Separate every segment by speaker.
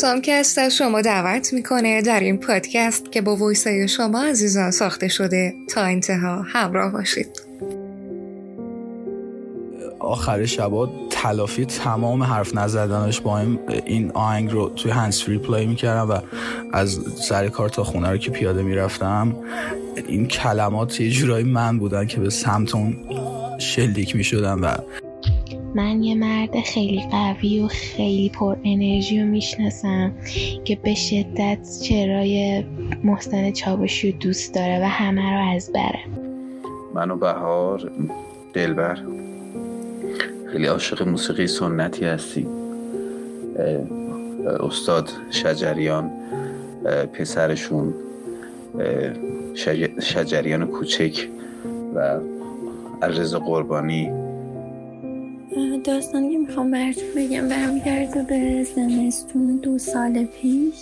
Speaker 1: سامکست از شما دعوت می‌کنه در این پادکست که با ویسای شما عزیزان ساخته شده. تا انتها همراه باشید.
Speaker 2: آخر شبا تلافی تمام حرف نزدنش با این, آهنگ رو توی هنس فری پلی می‌کردم و از سر کار تا خونه رو که پیاده می‌رفتم این کلمات یه جورایی من بودن که به سمتون شلیک می‌شدم و
Speaker 3: من یه مرد خیلی قوی و خیلی پر انرژی رو می‌شناسم که به شدت چرای محسن چابشی دوست داره و همه رو از بره.
Speaker 4: من و بهار دلبر خیلی عاشق موسیقی سنتی هستی استاد شجریان پسرشون شجریان کوچک و عرض قربانی
Speaker 5: داستانی که می‌خوام براتون بگم برمیگرده به زمستون دو سال پیش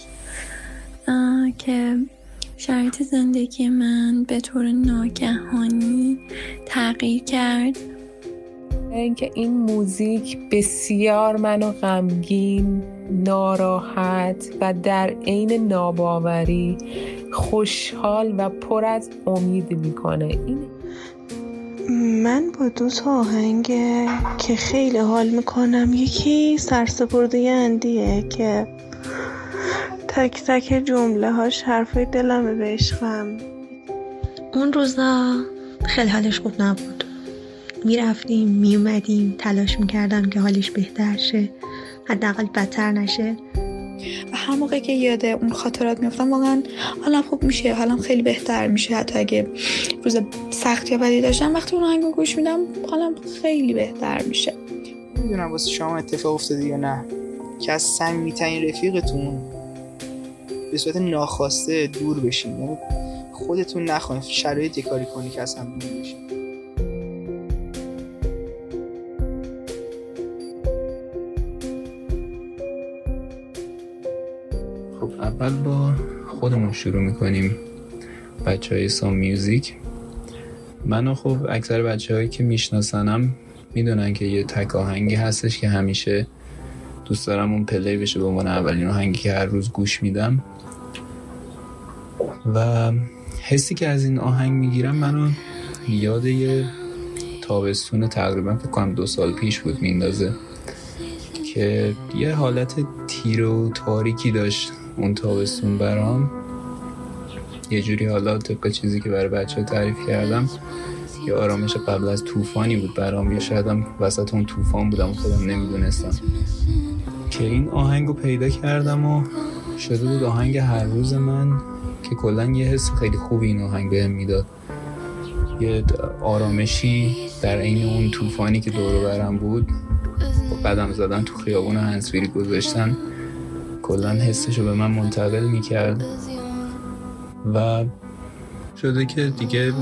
Speaker 5: که شرایط زندگی من به طور ناگهانی تغییر کرد.
Speaker 6: اینکه این موزیک بسیار منو غمگین ناراحت و در عین ناباوری خوشحال و پر از امید می‌کنه. این
Speaker 7: من با دو تا آهنگ که خیلی حال می‌کنم یکی سرسپرده اندیه که تک تک جمله هاش حرفای دلمه به عشقم
Speaker 8: اون روزا خیلی حالش خوب نبود. می‌رفتیم میومدیم تلاش می‌کردم که حالش بهتر شه حداقل بدتر نشه.
Speaker 9: و هر موقع که یاد اون خاطرات میفتم واقعا حالم خوب میشه حالم خیلی بهتر میشه. حتی اگه روز سخت یا بدی داشتم وقتی اون آهنگو گوش میدم حالم خیلی بهتر میشه.
Speaker 10: نمی‌دونم واسه شما اتفاق افتاده یا نه. که از صمیمیترین رفیقتون به صورت ناخواسته دور بشین. یعنی خودتون نخواهید شرایطی کاری کنی که از هم دور بشین
Speaker 11: اول با خودمون شروع می‌کنیم بچه های سام میوزیک. منو خب اکثر بچه هایی که میشناسنم می‌دونن که یه تک آهنگی هستش که همیشه دوست دارم اون پلی بشه به عنوان اولین آهنگی که هر روز گوش میدم. و حسی که از این آهنگ می‌گیرم منو یاد یه تابستون تقریبا فکر کنم دو سال پیش بود میندازه که یه حالت تیر و تاریکی داشت. اون تابستون برام. یه جوری حالا طبق چیزی که برای بچه تعریف کردم یه آرامش قبل از طوفانی بود. برام یا شایدم وسط اون طوفان بودم خودم نمی‌دونستم. که این آهنگ رو پیدا کردم و شده بود آهنگ هر روز من که کلا یه حس خیلی خوبی این آهنگ بهم می‌داد. یه آرامشی در عین اون طوفانی که دور برم بود. و قدم زدن تو خیابون هنسفیری گذاشتن. کلا حسشو به من منتقل می‌کرد. و شده که دیگه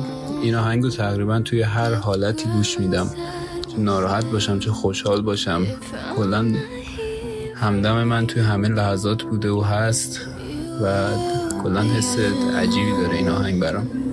Speaker 11: این آهنگو تقریبا توی هر حالتی گوش میدم. چه ناراحت باشم چه خوشحال باشم. کلا همدم من توی همه لحظات بوده و هست و کلا حس عجیبی داره این آهنگ برام.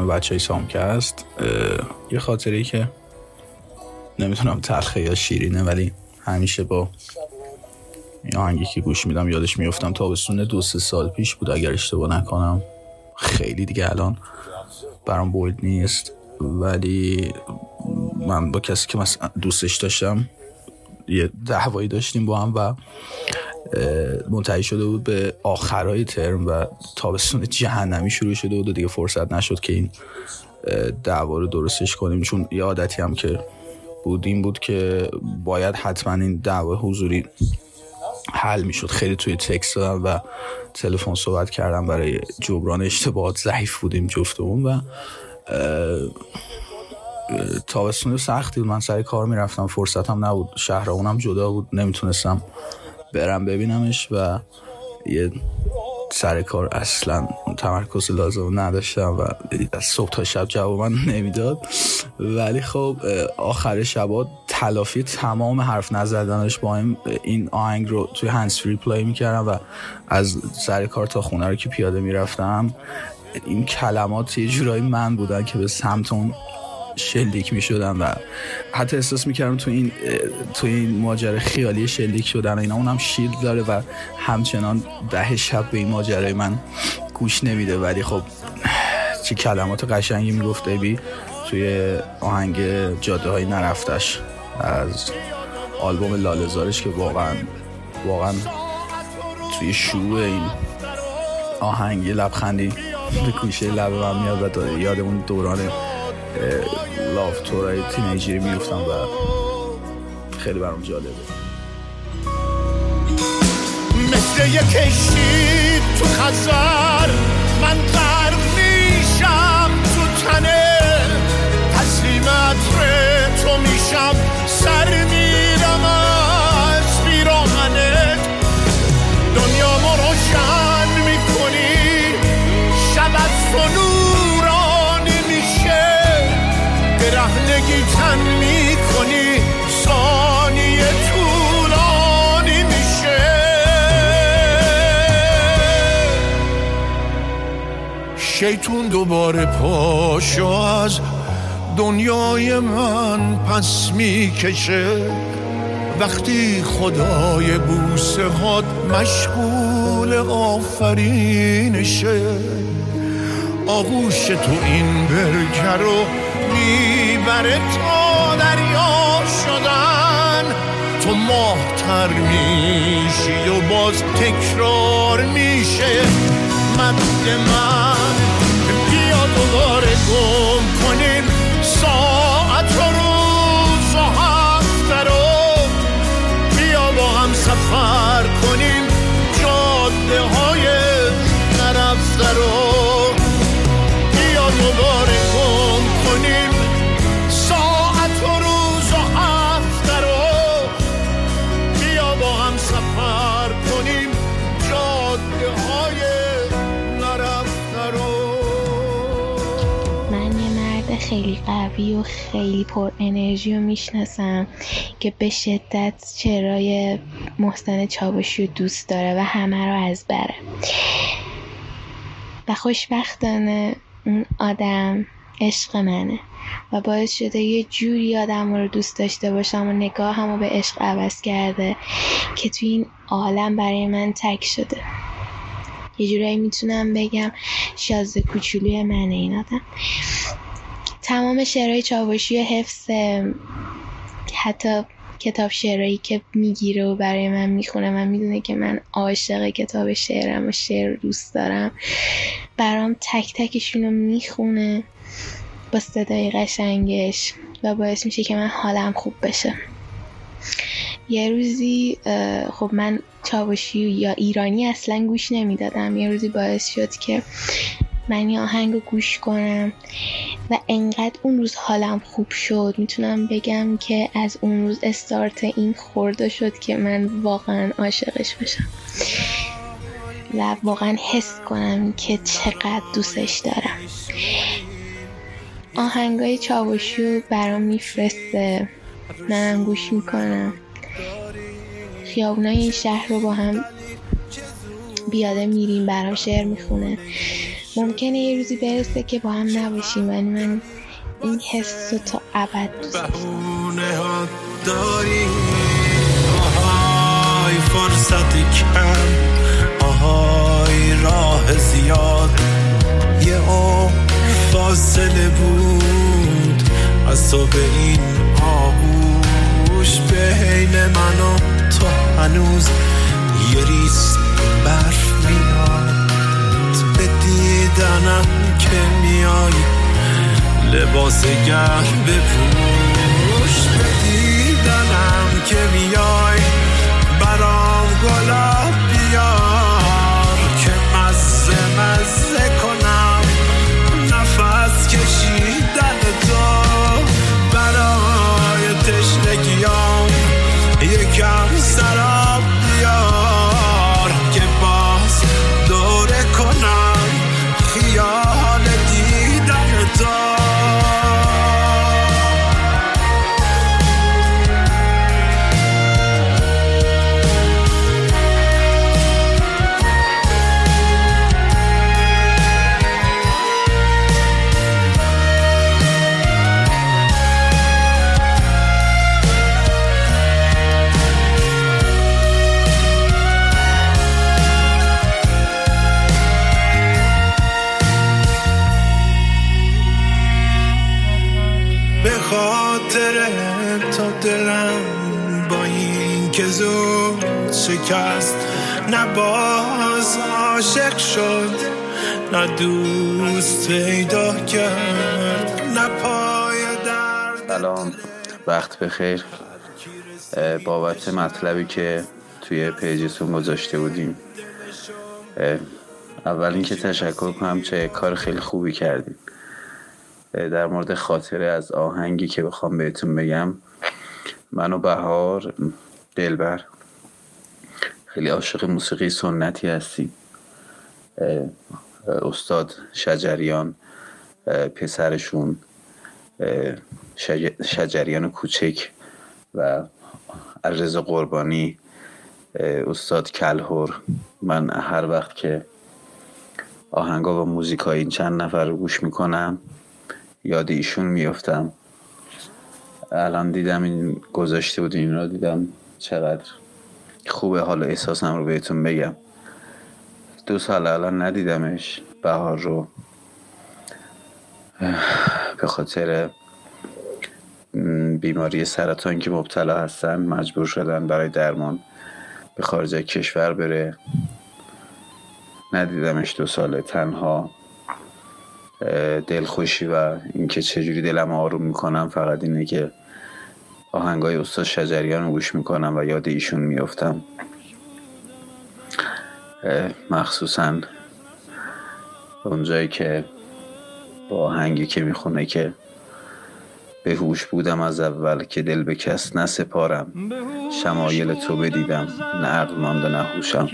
Speaker 2: به بچه های سامکست یه خاطری که نمی‌تونم تلخه یا شیرینه ولی همیشه با یه آهنگی که گوش میدم یادش میفتم تابستون دو سه سال پیش بود اگر اشتباه نکنم. خیلی دیگه الان برام بولد نیست. ولی من با کسی که مثلا دوستش داشتم یه دعوایی داشتیم با هم و منتهی شده بود به آخرای ترم و تابستون جهنمی شروع شده بود و دیگه فرصت نشد که این دعوا رو درستش کنیم. چون یه عادتی هم که بود این بود که باید حتما این دعوا حضوری حل می‌شد. خیلی توی تکس دادم و تلفن صحبت کردم برای جبران اشتباهات ضعیف بودیم جفتمون و تابستون سختی بود. من سر کار می‌رفتم. فرصتم نبود. شهر اونم جدا بود. نمی‌تونستم برم ببینمش و یه سر کار اصلا تمرکز لازم نداشتم و از صبح تا شب جواب من نمی‌داد. ولی خب آخر شبا تلافی تمام حرف نزدنش با این, این آهنگ رو توی هنس فری پلی می‌کردم و از سر کار تا خونه رو که پیاده می‌رفتم این کلمات یه جورایی من بودن که به سمت اون شلیک می شدم و حتی احساس می کردم تو این تو این ماجرا خیالی شلیک شدن اینا اونم شیلد داره و همچنان ده شب به این ماجرای من گوش نمیده. ولی خب چه کلمات قشنگی می‌گفت بی توی آهنگ جاده های نرفتش از آلبوم لالزارش که واقعا واقعا توی شروع این آهنگ لبخندی به کوشه لب من میاد و یادمون دوران لاف تورای تینیجری میفتم و خیلی برام جالبه.
Speaker 12: مثل یه کشتی تو خزر من غرق میشم تو تنه تسلیمت تو میشم سر میرم از بیراهنه دنیا ما روشن می‌کنی شب از تن می‌کنی ثانیه طولانی میشه. شیطون دوباره پاشو از دنیای من پس می‌کشه. وقتی خدای بوسه هات مشغول آفرینشه آغوش تو این برکه رو می‌بره تا تو ماهتر میشی و باز تکرار میشه. مد من
Speaker 3: قوی و خیلی پر انرژی رو می‌شناسم که به شدت چرای محسن چاوشی رو دوست داره و همه رو از بره. و خوشبختانه اون آدم عشق منه و باعث شده یه جوری آدم رو دوست داشته باشم و نگاه رو به عشق عوض کرده که توی این عالم برای من تک شده. یه جورایی می‌تونم بگم شازده کوچولوی منه این آدم. تمام شعرهای چاوشی حفظ حتی کتاب شعرهایی که می‌گیره و برای من می‌خونه و می‌دونه که من عاشق کتاب شعرم و شعر دوست دارم. برام تک تکشون رو می‌خونه با صدای قشنگش و باعث میشه که من حالم خوب بشه. یه روزی خب من چاوشی یا ایرانی اصلا گوش نمی‌دادم. یه روزی باعث شد که من یه آهنگ رو گوش کنم. و انقدر اون روز حالم خوب شد. می‌تونم بگم که از اون روز استارت این خورده شد که من واقعا عاشقش بشم. و واقعا حس کنم که چقدر دوستش دارم. آهنگای چاوشی رو برام میفرسته. منم گوش می‌کنم. خیابونای این شهر رو با هم بیاده میریم برام شعر می‌خونه ممکنه یه روزی برسه که با هم نباشیم ولی من این حس تا ابد
Speaker 13: داری؟ آهای فرصت کم. آهای راه زیاد. یه عمر فاصله بود. از تو به این آغوش. بین من و تو هنوز یه ریز برف دیدنم که میای لباس گرم بپوش به دیدنم که میای دوست پیدا کرد.
Speaker 4: سلام. وقت بخیر. بابت مطلبی که توی پیجتون گذاشته بودیم. اول اینکه تشکر کنم چه کار خیلی خوبی کردیم. در مورد خاطره از آهنگی که بخوام بهتون بگم. من و بهار دلبر خیلی عاشق موسیقی سنتی هستیم. استاد شجریان پسرشون شجریان کوچک و علیرضا قربانی استاد کلهور من هر وقت که آهنگا و موزیک های این چند نفر رو گوش می‌کنم یاد ایشون میفتم الان دیدم این گذاشته بود این رو دیدم چقدر خوبه. حالا احساسم رو بهتون بگم. دو سال الان ندیدمش. بهار رو. به خاطر بیماری سرطان که مبتلا هستن مجبور شدن برای درمان به خارج کشور بره. ندیدمش دو ساله. تنها دلخوشی و اینکه چجوری دلم آروم می‌کنم فقط اینه که آهنگای استاد شجریان رو گوش می‌کنم و یاد ایشون میفتم مخصوصا اونجایی که با آهنگی که می‌خونه که به هوش بودم از اول که دل به کس نسپارم شمایل تو بدیدم نه عقل مانده نه هوشم.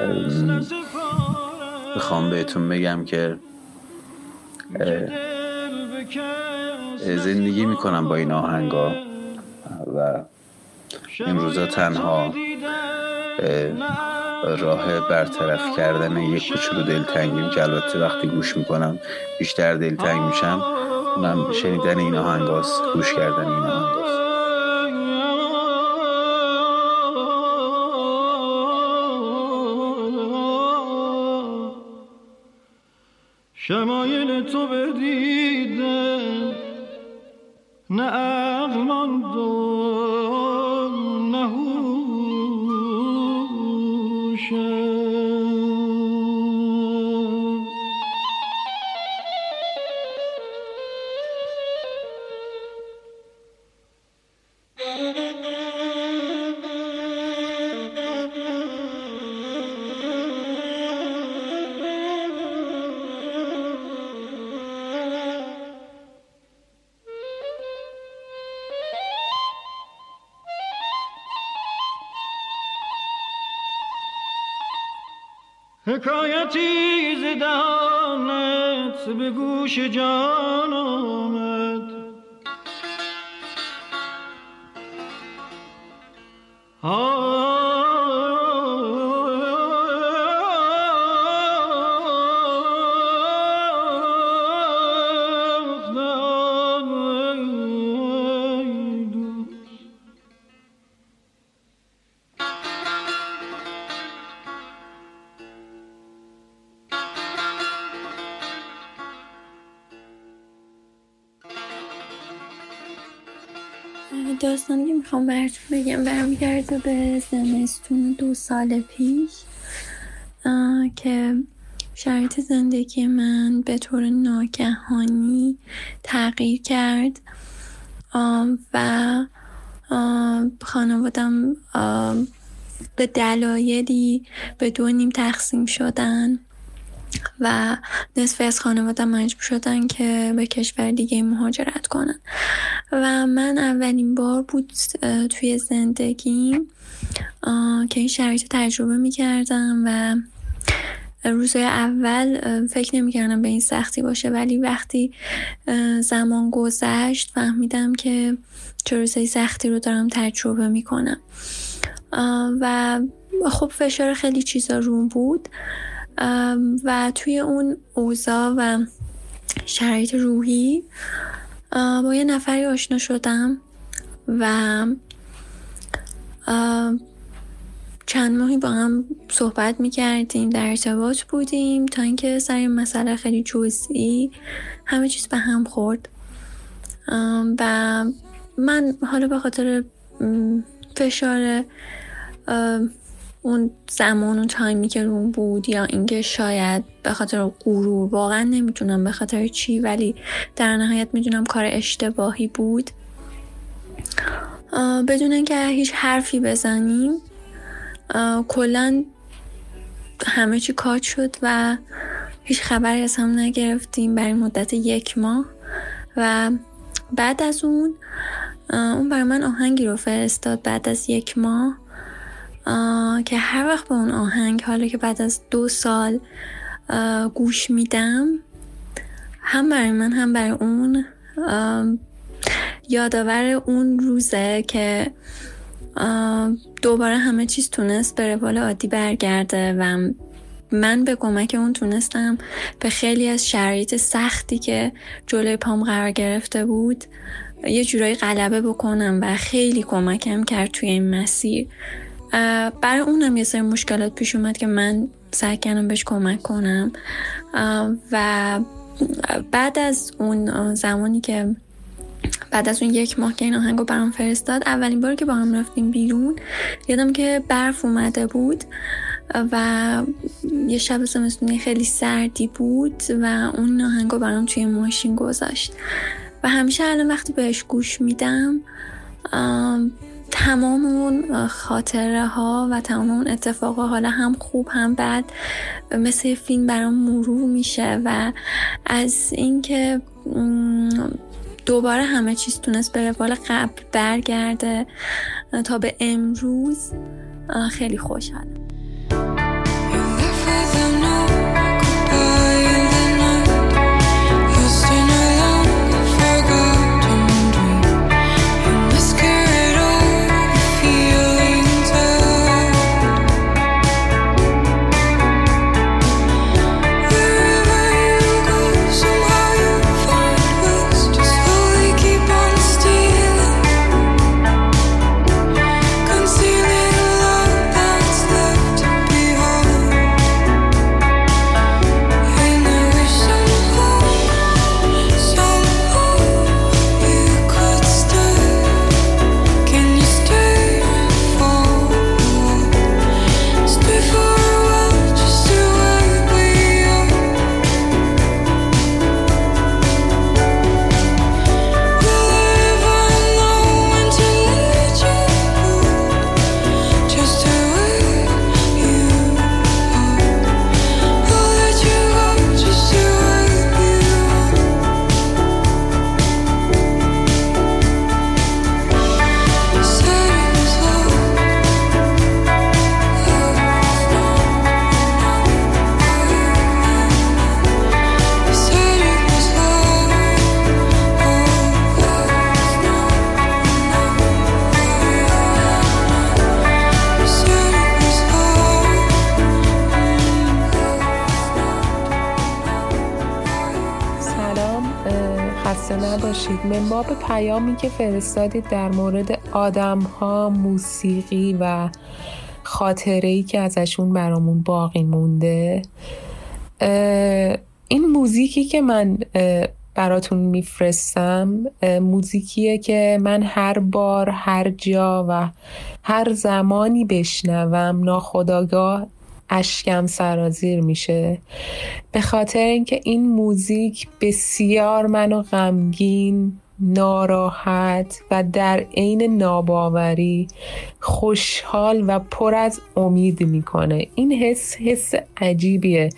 Speaker 4: ام، بخوام بهتون بگم که زندگی می‌کنم با این آهنگا. و این روزا تنها راه برطرف کردن یک کوچولو دلتنگیم که البته وقتی گوش می‌کنم بیشتر دلتنگ میشم. اونم شنیدن این آهنگاست گوش کردن این آهنگاست
Speaker 14: شمایل تو بدیده نه عقل هوشم. حکایتی ز دهانت به گوش جان
Speaker 5: می‌خوام براتون بگم برمیگرده به زمستون دو سال پیش که شرایط زندگی من به طور ناگهانی تغییر کرد. و خانوادم به دلایلی به دو نیم تقسیم شدن. و نصف از خانواده مجبور شدن که به کشور دیگه مهاجرت کنن. و من اولین بار بود توی زندگیم که این شرایط تجربه می کردم و روزهای اول فکر نمی‌کردم به این سختی باشه ولی وقتی زمان گذشت فهمیدم که چه روزهای سختی رو دارم تجربه می‌کنم. و خب فشار خیلی چیزا روم بود. و توی اون اوضاع و شرایط روحی با یه نفری آشنا شدم و چند ماهی با هم صحبت می کردیم در ارتباط بودیم تا اینکه سر مسئله خیلی جزئی همه چیز به هم خورد. و من حالا به خاطر فشار اون زمان و تایمی که روم بود یا اینکه شاید به خاطر غرور واقعا نمی‌دونم به خاطر چی ولی در نهایت می‌دونم کار اشتباهی بود. بدون اینکه هیچ حرفی بزنیم کلا همه چی کات شد و هیچ خبری از هم نگرفتیم برای مدت یک ماه. و بعد از اون اون برای من آهنگی رو فرستاد بعد از یک ماه. که هر وقت به اون آهنگ حالا که بعد از دو سال گوش میدم هم برای من هم برای اون یادآور اون روزه که دوباره همه چیز تونست به روال عادی برگرده و من به کمک اون تونستم به خیلی از شرایط سختی که جلوی پام قرار گرفته بود یه جورایی غلبه بکنم و خیلی کمکم کرد توی این مسیر. برای اونم یه سری مشکلات پیش اومد که من سعی کردم بهش کمک کنم. و بعد از اون زمانی که بعد از اون یک ماه که این آهنگو برام فرستاد اولین بار که با هم رفتیم بیرون یادم که برف اومده بود و یه شب زمستونی خیلی سردی بود و اون آهنگو برام توی ماشین گذاشت. و همیشه الان وقتی بهش گوش میدم تمام اون خاطره ها و تمام اون اتفاقا حالا هم خوب هم بد مثل فیلم برام مرور میشه و از اینکه دوباره همه چیز تونست به روال قبل برگرده تا به امروز خیلی خوشحالم.
Speaker 6: پیامی که فرستادید در مورد آدم ها موسیقی و خاطره ای که ازشون برامون باقی مونده این موزیکی که من براتون میفرستم موزیکیه که من هر بار هر جا و هر زمانی بشنوم ناخداگاه اشکم سرازیر میشه. به خاطر اینکه این موزیک بسیار منو غمگین ناراحت و در عین ناباوری خوشحال و پر از امید می‌کنه. این حس حس عجیبیه.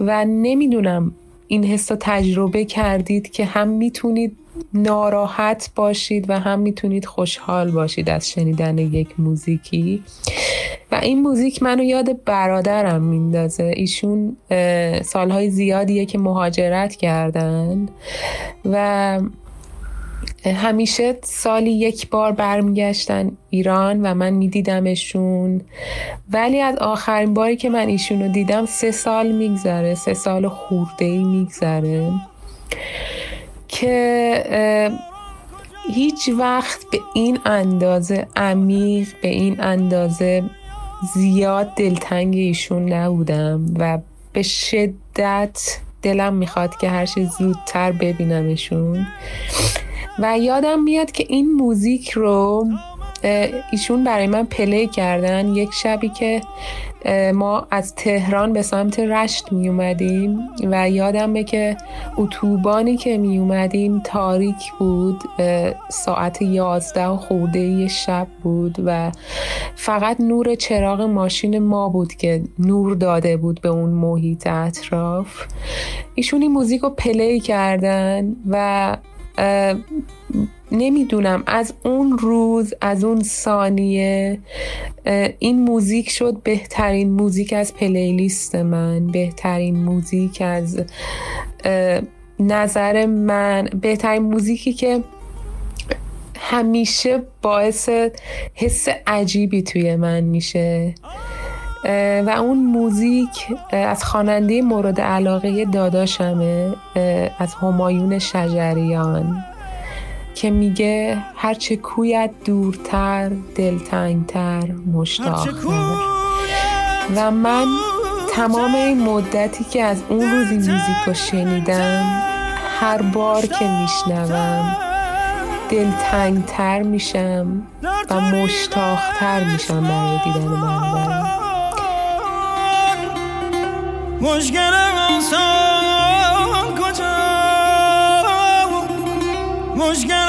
Speaker 6: و نمی‌دونم این حس رو تجربه کردید که هم می‌تونید ناراحت باشید و هم می‌تونید خوشحال باشید از شنیدن یک موزیکی. و این موزیک منو یاد برادرم میندازه. ایشون سالهای زیادیه که مهاجرت کردن و همیشه سالی یک بار برمیگشتن ایران و من میدیدمشون. ولی از آخرین باری که من ایشون رو دیدم سه سال میگذره سه سال خورده ای میگذره. که هیچ وقت به این اندازه عمیق به این اندازه زیاد دلتنگ ایشون نبودم و به شدت دلم می‌خواد که هرچی زودتر ببینمشون. و یادم میاد که این موزیک رو ایشون برای من پلی کردن یک شبی که ما از تهران به سمت رشت می اومدیم و یادمه که اتوبانی که می اومدیم تاریک بود ساعت یازده خورده شب بود و فقط نور چراغ ماشین ما بود که نور داده بود به اون محیط اطراف. ایشون این موزیک رو play کردن و نمی‌دونم. از اون روز از اون ثانیه این موزیک شد بهترین موزیک از playlist من. بهترین موزیک از نظر من. بهترین موزیکی که همیشه باعث حس عجیبی توی من میشه. و اون موزیک از خواننده مورد علاقه داداشمه از همایون شجریان که میگه هرچه کویت دورتر دلتنگتر مشتاقتر. و من تمام این مدتی که از اون روزی موزیک رو شنیدم هر بار که میشنوم دلتنگتر میشم و مشتاقتر میشم برای دیدن برادرم مشکل کجا؟ مشکل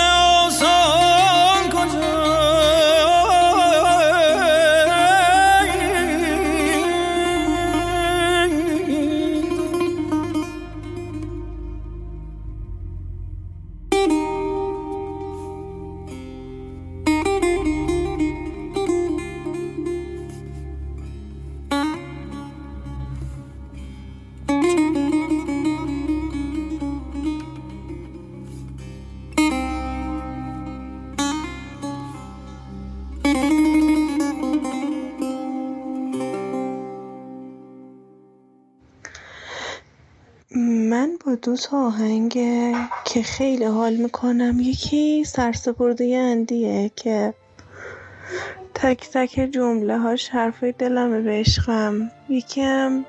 Speaker 7: دو تا آهنگ که خیلی حال می‌کنم یکی سرسپرده اندیه که تک تک جمله هاش حرفای دلمه به عشقم. یکم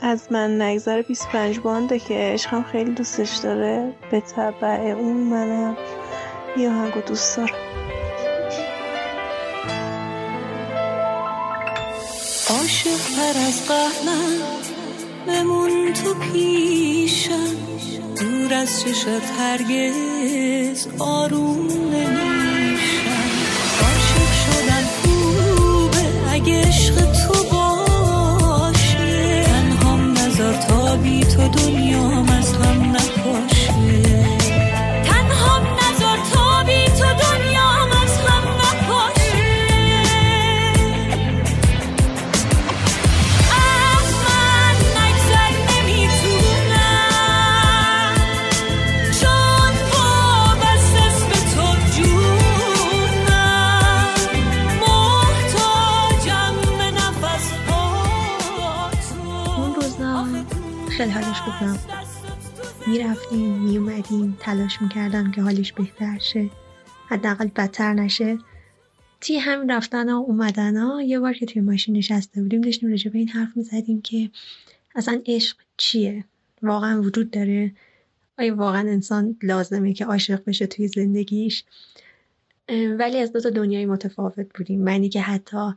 Speaker 7: از من نگذره 25 بانده که عشقم خیلی دوستش داره. به طبع اون منم یه آهنگو دوست دارم.
Speaker 15: عاشق پر از قهرم بمون تو پیشم. دور از چشت هرگز آروم نمیشم. عاشق شدن خوبه اگه عشق تو باشه. تنهام نظر تا بی تو دنیام
Speaker 8: خیلی حالش خوب نبود. می‌رفتیم میومدیم تلاش می‌کردم که حالش بهتر شه. حداقل بدتر نشه. تی همین رفتن ها اومدن ها یه بار که توی ماشین نشسته بودیم داشتیم راجع به این حرف می‌زدیم که اصلا عشق چیه؟ واقعا وجود داره؟ آیا واقعا انسان لازمه که عاشق بشه توی زندگیش؟ ولی از دو تا دنیای متفاوت بودیم. منی که حتی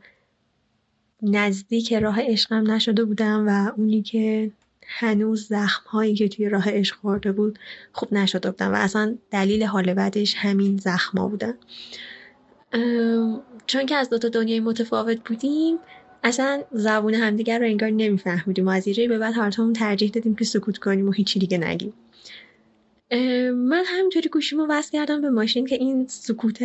Speaker 8: نزدیک راه عشقم نشده بودم و اونی که هنوز زخم هایی که توی راه عشق خورده بود خوب نشده بودم و اصلا دلیل حال بعدش همین زخم ها بودن چون که از دو تا دنیای متفاوت بودیم اصلا زبون همدیگر رو انگار نمیفهمیدیم و از به بعد هر ترجیح دادیم که سکوت کنیم و هیچی دیگه نگیم. من همینطوری گوشیمو وصل کردم به ماشین که این سکوت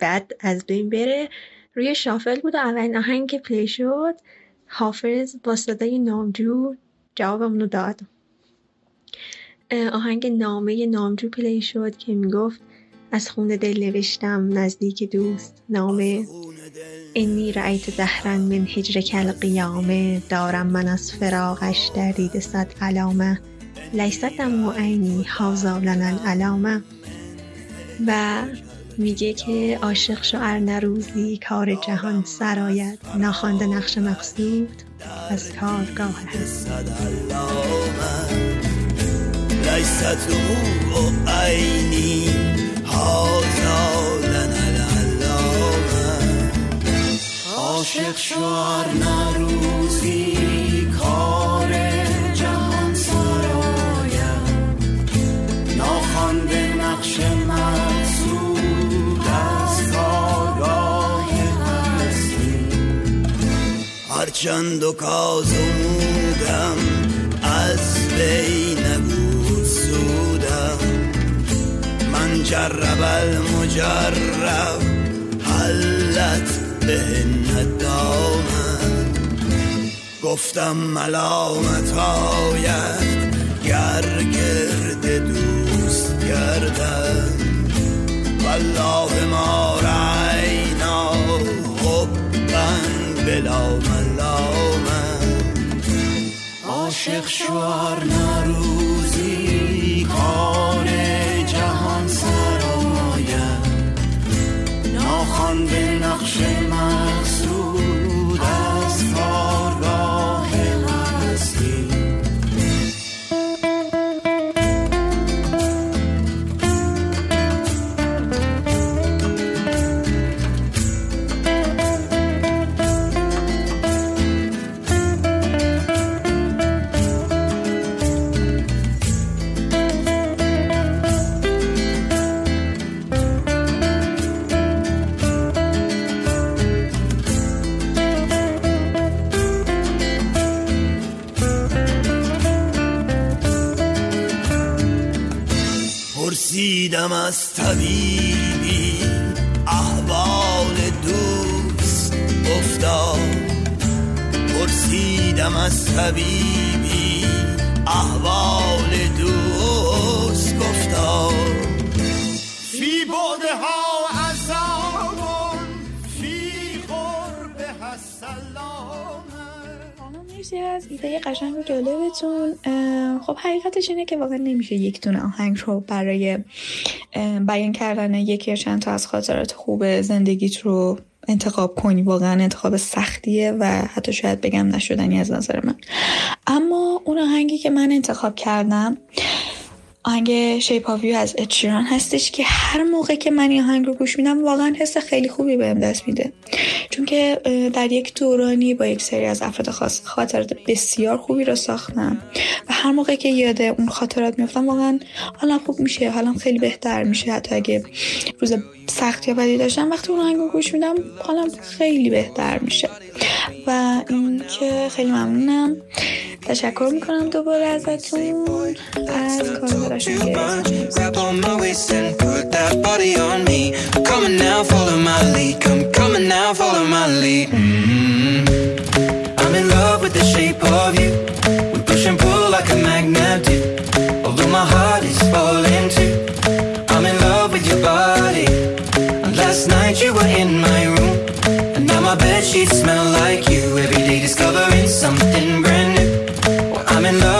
Speaker 8: بد از بین بره. روی shuffle بود و اولین آهنگ که play شد حافظ با صدای نامجو جوابمونو داد. آهنگ نامه نامجو play شد که می‌گفت از خون دل نوشتم نزدیک دوست نامه انی رأیت دهرا من هجرک القیامه دارم من از فراقش در دیده صد علامه. لیست دموع عینی هذا لنا العلامه و میگه که عاشق شو ار نروزی کار جهان سرایت ناخوانده نقش مقصود از کارگاه هست دموع عینی عاشق شو ار نروزی کار
Speaker 16: هرچند و کازمودم از بین سودم. من جرب المجرب. حلت به ندامم گفتم ملامت آید. گر گرد دوست گردم. والله ما رعینا حبا بلا ملامم عاشق شوار نروزی کار جهان سرایت ناخوانده نقش مقصود
Speaker 9: حقیقتش اینه که واقعا نمیشه یک دونه آهنگ رو برای بیان کردن یکی چند تا از خاطرات خوب زندگیت رو انتخاب کنی. واقعا انتخاب سختیه و حتی شاید بگم نشدنی از نظر من. اما اون آهنگی که من انتخاب کردم آهنگ شیپاویو از اچیران هستش که هر موقع که من این آهنگ رو گوش میدم واقعا حس خیلی خوبی بهم دست میده. چون که در یک دورانی با یک سری از افراد خاص خاطرات بسیار خوبی رو ساختم. و هر موقع که یاد اون خاطرات میفتم واقعا حالم خوب میشه حالم خیلی بهتر میشه. حتی اگه روز سخت یا بدی داشتم وقتی اون آهنگ رو گوش میدم حالم خیلی بهتر میشه. و اینکه خیلی ممنونم تشکر میکنم دوباره ازتون از کار
Speaker 16: Grab on my waist and put that body on me. Come on now, follow my lead. Come, come on now, follow my lead. Mm-hmm. I'm in love with the shape of you. We push and pull like a magnet do. Although my heart is falling too. I'm in love with your body. And last night you were in my room. Bed sheets smell like you. Every day discovering something brand new. Well, I'm in love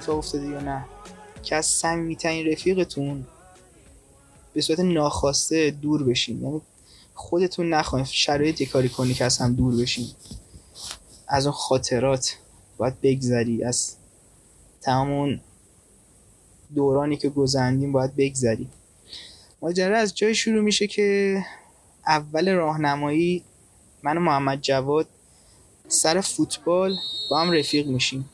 Speaker 10: اتفاق افتاده یا نه؟ که از صمیمیترین رفیقتون به صورت ناخواسته دور بشین. یعنی خودتون نخواین شرایطی کاری کنی که از هم دور بشین. از اون خاطرات باید بگذری. از تمام اون دورانی که گذراندیم باید بگذری. ماجرا از جای شروع میشه که اول راهنمایی من و محمد جواد سر فوتبال با هم رفیق میشیم.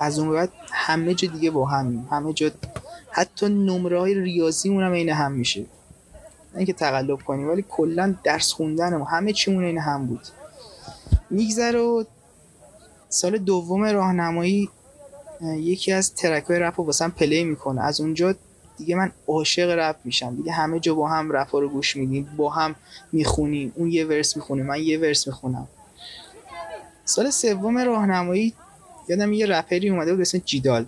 Speaker 10: از اون بعد همه جا دیگه با همیم همه جا حتی نمره های ریاضیمون هم عین هم میشه. نه اینکه تقلب کنیم ولی کلا درس خوندن همه چیمون عین هم بود. میگذره و سال دوم راهنمایی اه، یکی از track های رپ رو واسم play می‌کنه. از اونجا دیگه من عاشق رپ میشم. دیگه همه جا با هم رپ رو گوش میدیم با هم می‌خونیم. اون یه ورس می‌خونه من یه ورس می‌خونم. سال سوم راهنمایی یادم یه رپری اومده بود اسم جیدال.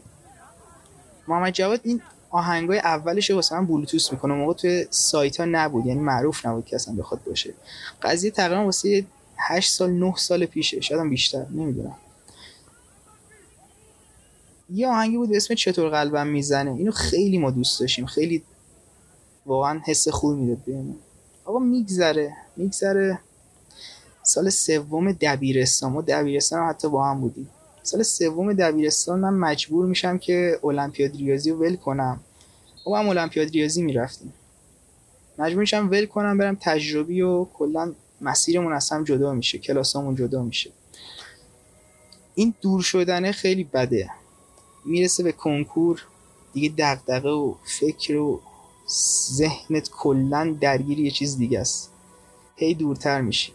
Speaker 10: محمد جواد این آهنگای اولش واسه من بلوتوث می‌کنه. موقع توی سایت ها نبود یعنی معروف نبود که اصلا بخواد باشه. قضیه تقریبا واسه 8 سال 9 سال پیشه. شاید هم بیشتر نمی‌دونم. یه آهنگی بود به اسم چطور قلبم می‌زنه. اینو خیلی ما دوست داشتیم. خیلی واقعا حس خوبی می‌داد بهمون. آقا میگذره. میگذره. سال سوم دبیرستان. ما دبیرستان حتی با هم بودیم. سال سوم دبیرستان من مجبور میشم که المپیاد ریاضی رو ول کنم. و هم المپیاد ریاضی می‌رفتیم. مجبور میشم ول کنم برم تجربی و کلا مسیرمون از هم جدا میشه کلاسامون جدا میشه. این دور شدنه خیلی بده. می‌رسه به کنکور دیگه دغدغه و فکر و ذهنت کلا درگیر یه چیز دیگه است. هی دورتر میشی.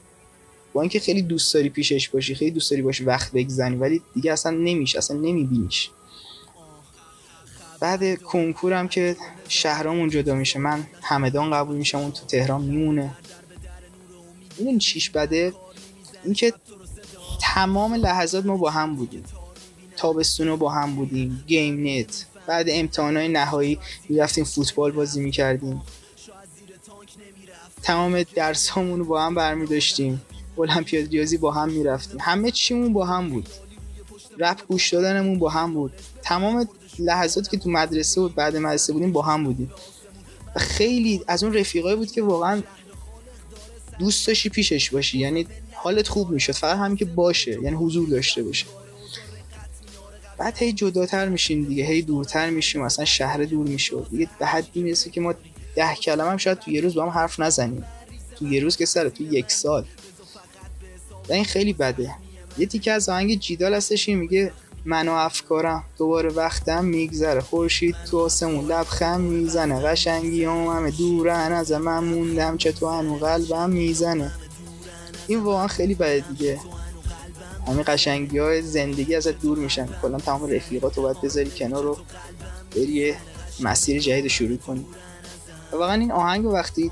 Speaker 10: با اینکه خیلی دوست داری پیشش باشی خیلی دوست داری باش وقت بگذنی ولی دیگه اصلا نمیشه اصلا نمیبینیش. بعد کنکورم که شهرامون جدا میشه من همدان قبول میشم اون تو تهران میمونه. می‌دونی چیش بده؟ اینکه تمام لحظات ما با هم بودیم. تابستون با هم بودیم گیم نت. بعد امتحانات نهایی می‌رفتیم فوتبال بازی می‌کردیم. تمام درس رو با هم برمی داشتیم المپیاد ریاضی با هم می‌رفتیم. همه چیمون با هم بود. رپ گوش دادنمون با هم بود. تمام لحظات که تو مدرسه و بعد مدرسه بودیم با هم بودیم. خیلی از اون رفیقایی بود که واقعا دوست داشتی پیشش باشی. یعنی حالت خوب می‌شد. فقط همین که باشه. یعنی حضور داشته باشه. بعد هی جداتر میشیم دیگه. هی دورتر میشیم. اصلا شهر دور میشه دیگه به حدی می‌رسه که ما ده کلمه هم شاید تو یه روز با هم حرف نزنیم. تو یه روز که سره تو یک سال. و این خیلی بده. یه تیکه از آهنگ جیدال هستش میگه من و افکارم. دوباره وقتم میگذره. خورشید تو آسمون لبخند می‌زنه. قشنگی هم همه دورن. از من موندم چطور هنو قلبم می‌زنه. این واقعا خیلی بده دیگه. همین قشنگی های زندگی ازت دور میشن. کلا تمام رفیقات رو باید بذاری کنار رو بری مسیر جدید رو شروع کنی. واقعا این آهنگ وقتی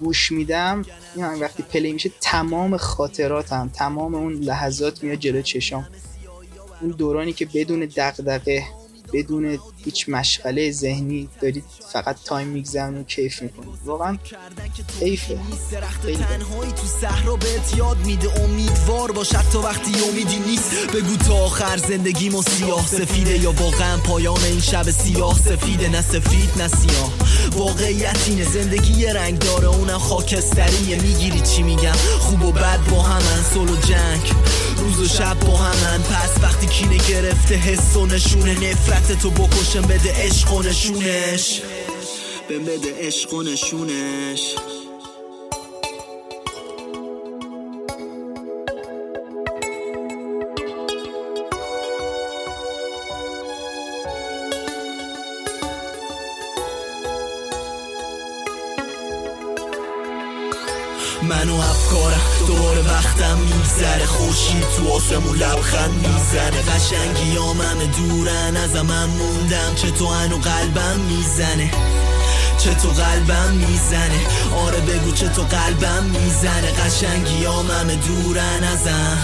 Speaker 10: گوش میدم این آهنگ وقتی play میشه تمام خاطراتم تمام اون لحظات میاد جلو چشام اون دورانی که بدون دغدغه بدون هیچ مشغله ذهنی دارید فقط time میگذرن و کیف می‌کنید واقعا کیفه.
Speaker 17: تنهایی تو صحرا بهت یاد میده. امیدوار باش حتی وقتی امیدی نیست. بگو تا آخر زندگیمو سیاه سفیده یا واقعا پایان این شب سیاه سفیده. نه سفید نه سیاه. واقعیت اینه. زندگی یه رنگ داره. اونم خاکستریه. می‌گیری چی میگم؟ خوب و بد با همن. سول و جنگ. روز و شب با همن. پس وقتی کینه گرفته حس و نشونه نفرت. تو بکشم بده عشق و نشونش. بده عشق و نشونش. افکارم دوباره وقتم میگذره. خوشی تو آسمون لبخند می‌زنه. قشنگی همه دورن. از من موندم چه تو هنو قلبم می‌زنه. چه تو قلبم می‌زنه. آره بگو چه تو قلبم می‌زنه. قشنگی همه دورن. ازم.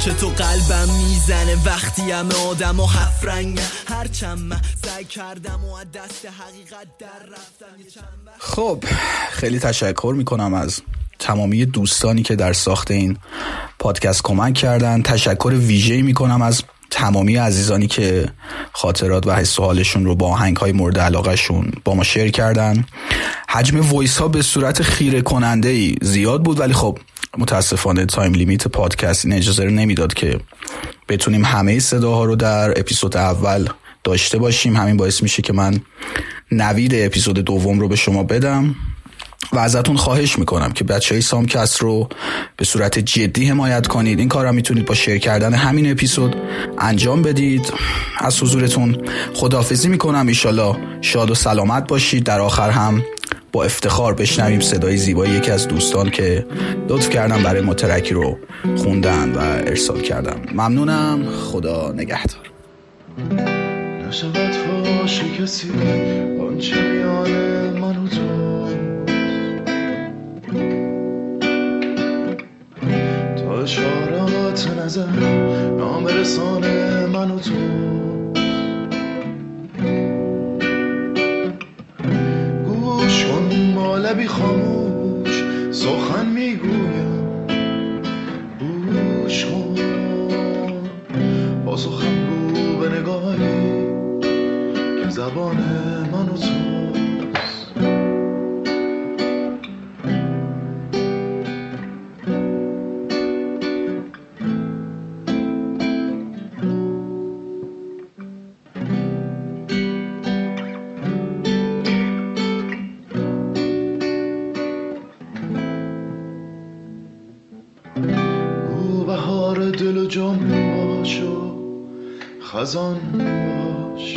Speaker 17: چه تو قلبم می‌زنه. وقتی همه آدم و هفت رنگ هرچند من سعی کردم و از دست حقیقت در رفتم.
Speaker 2: خب خیلی تشکر می‌کنم از تمامی دوستانی که در ساخت این پادکست کمک کردن. تشکر ویژه‌ای می‌کنم از تمامی عزیزانی که خاطرات و حس و حالشون رو با آهنگ های مورد علاقهشون با ما share کردن. حجم voice ها به صورت خیره کننده ای زیاد بود ولی خب متاسفانه time limit پادکست این اجازه رو نمی‌داد که بتونیم همه صداها رو در اپیزود اول داشته باشیم. همین باعث میشه که من نوید اپیزود دوم رو به شما بدم. و ازتون خواهش می‌کنم که بچه های سامکست رو به صورت جدی حمایت کنید. این کار رو می‌تونید با شیر کردن همین اپیزود انجام بدید. از حضورتون خداحافظی می‌کنم. ایشالا شاد و سلامت باشید. در آخر هم با افتخار بشنویم صدای زیبایی یکی از دوستان که لطف کردم برای ما ترکی رو خوندن و ارسال کردم ممنونم. خدا نگهدار.
Speaker 18: نشود فاش کسی. آنچه اشارات نظر نام رسان من و تو. گوش کن با لبی خاموش سخن می‌گویم. گوش کن با سخن گو به نگاهی زبان من و توست خزان باش.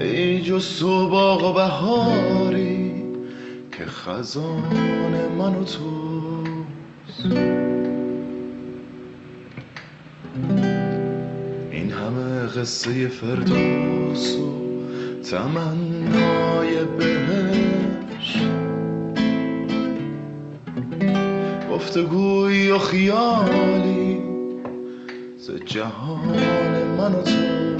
Speaker 18: ای تو باغ و بهاری که خزان من و توست. این همه قصه فردوس و تمنای بهشت. گفتگوی و خیالی ز جهان من و تو